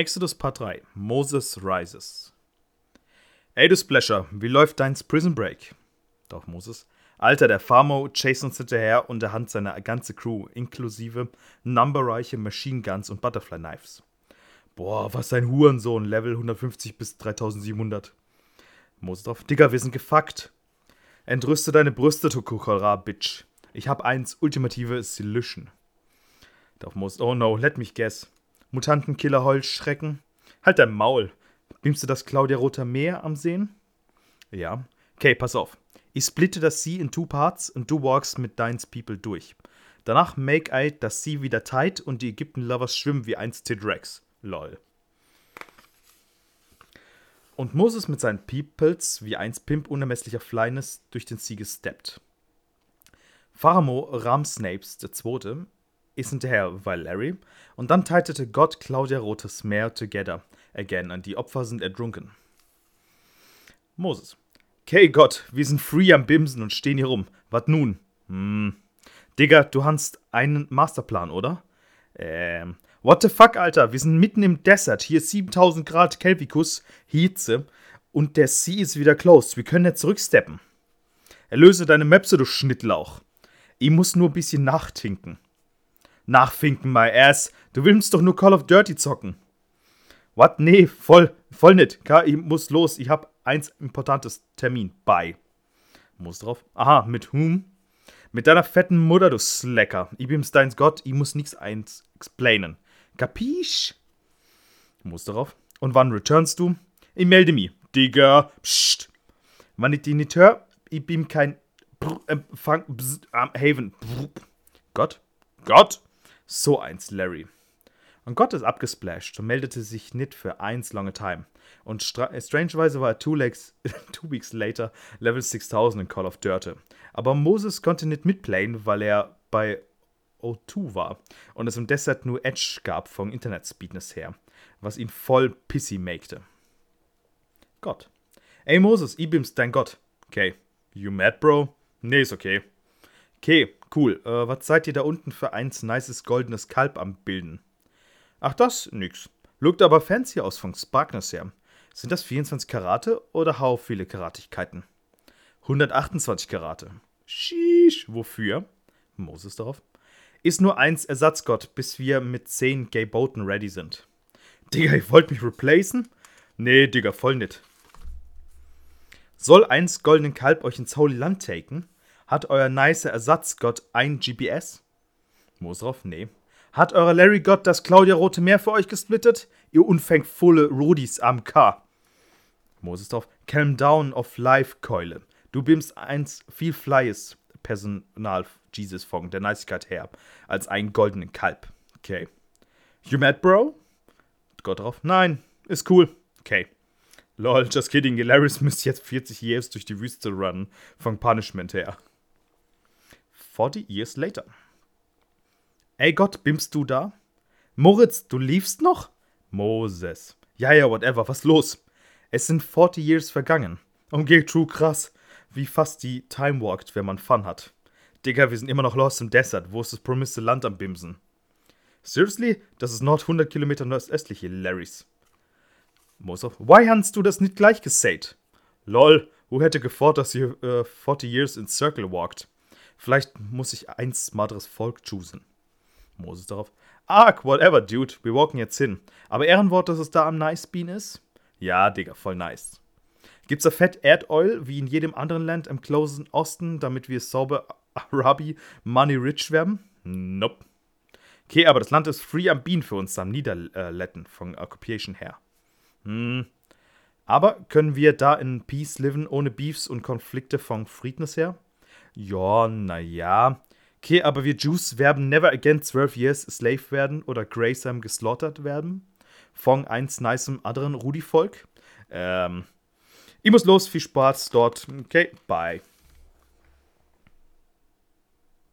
Exodus Part 3 Moses Rises. Ey, du Splasher, wie läuft deins Prison Break? Doch Moses. Alter, der Farmo chase uns hinterher und er hat seine ganze Crew, inklusive numberreiche Machine Guns und Butterfly Knives. Boah, was ein Hurensohn, Level 150 bis 3700. Moses drauf. Digga, wir sind gefuckt. Entrüste deine Brüste, Tokokora, Bitch. Ich hab eins, ultimative Solution. Doch Moses, oh no, let me guess. Mutantenkiller Heuschrecken? Halt dein Maul. Beamst du das Claudia Roter Meer am Sehen? Ja. Okay, pass auf. Ich splitte das Sea in two parts und du walkst mit deins People durch. Danach make I das Sea wieder tight und die Ägypten-Lovers schwimmen wie einst Tidrex. Lol. Und Moses mit seinen Peoples wie einst Pimp unermesslicher Flyness durch den Sea gesteppt. Pharamo Ramsnapes II ist hinterher, Larry. Und dann titete Gott Claudia Rotes Meer together again und die Opfer sind ertrunken. Moses. Okay, Gott, wir sind free am Bimsen und stehen hier rum. Was nun? Hm. Digga, du hast einen Masterplan, oder? Ähm. What the fuck, Alter? Wir sind mitten im Desert. Hier ist 7000 Grad Kelvikus, Hitze. Und der Sea ist wieder closed. Wir können nicht zurücksteppen. Erlöse deine Möpse, du Schnittlauch. Ich muss nur ein bisschen nachtinken. Nachfinken, my ass. Du willst doch nur Call of Dirty zocken. What? Nee, voll, voll nicht. Ich muss los. Ich hab eins importantes Termin. Bye. Muss drauf. Aha, mit whom? Mit deiner fetten Mutter, du Slacker. Ich bin's deins Gott. Ich muss nichts eins explainen. Kapisch? Muss darauf. Und wann returnst du? Ich melde mich. Digga. Psst. Wann ich die nicht hör, ich bin kein Empfang. Haven. Gott? Gott? So eins, Larry. Und Gott ist abgesplashed und meldete sich nicht für eins lange Time. Und strangeweise war er two, legs, two weeks later Level 6000 in Call of Dirty. Aber Moses konnte nicht mitplayen, weil er bei O2 war und es im Desert nur Edge gab vom Internetspeedness her, was ihn voll pissy makte. Gott. Ey Moses, ich bin's, dein Gott. Okay. You mad, bro? Nee, ist okay. Okay, cool. Äh, was seid ihr da unten für eins nices goldenes Kalb am Bilden? Ach, das? Nix. Lookt aber fancy aus von Sparkness her. Sind das 24 Karate oder hau viele Karatigkeiten? 128 Karate. Sheesh, wofür? Moses darauf. Ist nur eins Ersatzgott, bis wir mit 10 Gay Boten ready sind. Digga, ihr wollt mich replacen? Nee, Digga, voll nit. Soll eins goldenen Kalb euch ins Holy Land taken? Hat euer nice Ersatzgott ein GPS? Drauf? Nee. Hat euer Larry Gott das Claudia Rote Meer für euch gesplittet? Ihr unfängvolle Rudis am K. Moses drauf. Calm down of life, Keule. Du bimst eins viel flyes Personal Jesus von der Niceigkeit her als einen goldenen Kalb. Okay. You mad, bro? Gott drauf. Nein, ist cool. Okay. Lol, just kidding. Hilarious müsste jetzt 40 Years durch die Wüste runnen. Von Punishment her. 40 years later. Ey Gott, bimmst du da? Moritz, du liefst noch? Moses. Ja, ja, whatever, was los? Es sind 40 years vergangen. Und true krass, wie fast die Time walkt, wenn man Fun hat. Digga, wir sind immer noch lost im Desert. Wo ist das promiste Land am Bimsen? Seriously? Das ist Nord 100 Kilometer nordöstlich, ihr Larrys. Moses. Why hast du das nicht gleich gesagt? Lol, who hätte gefordert, dass ihr uh, 40 years in Circle walkt? Vielleicht muss ich ein smarteres Volk choosen. Moses darauf. Ark, whatever, dude. Wir walken jetzt hin. Aber Ehrenwort, dass es da am Nice Bean ist? Ja, Digga, voll nice. Gibt's da Fett Erdoil wie in jedem anderen Land im closen Osten, damit wir sauber Arabi money rich werden? Nope. Okay, aber das Land ist free am Bean für uns am Niederletten von Occupation her. Hm. Aber können wir da in Peace leben ohne Beefs und Konflikte von Friednis her? Ja, naja. Okay, aber wir Jews werden never again 12 years slave werden oder Graysam geslaughtert werden. Von eins nicem anderen Rudi-Volk. Ähm, ich muss los, viel Spaß dort. Okay, bye.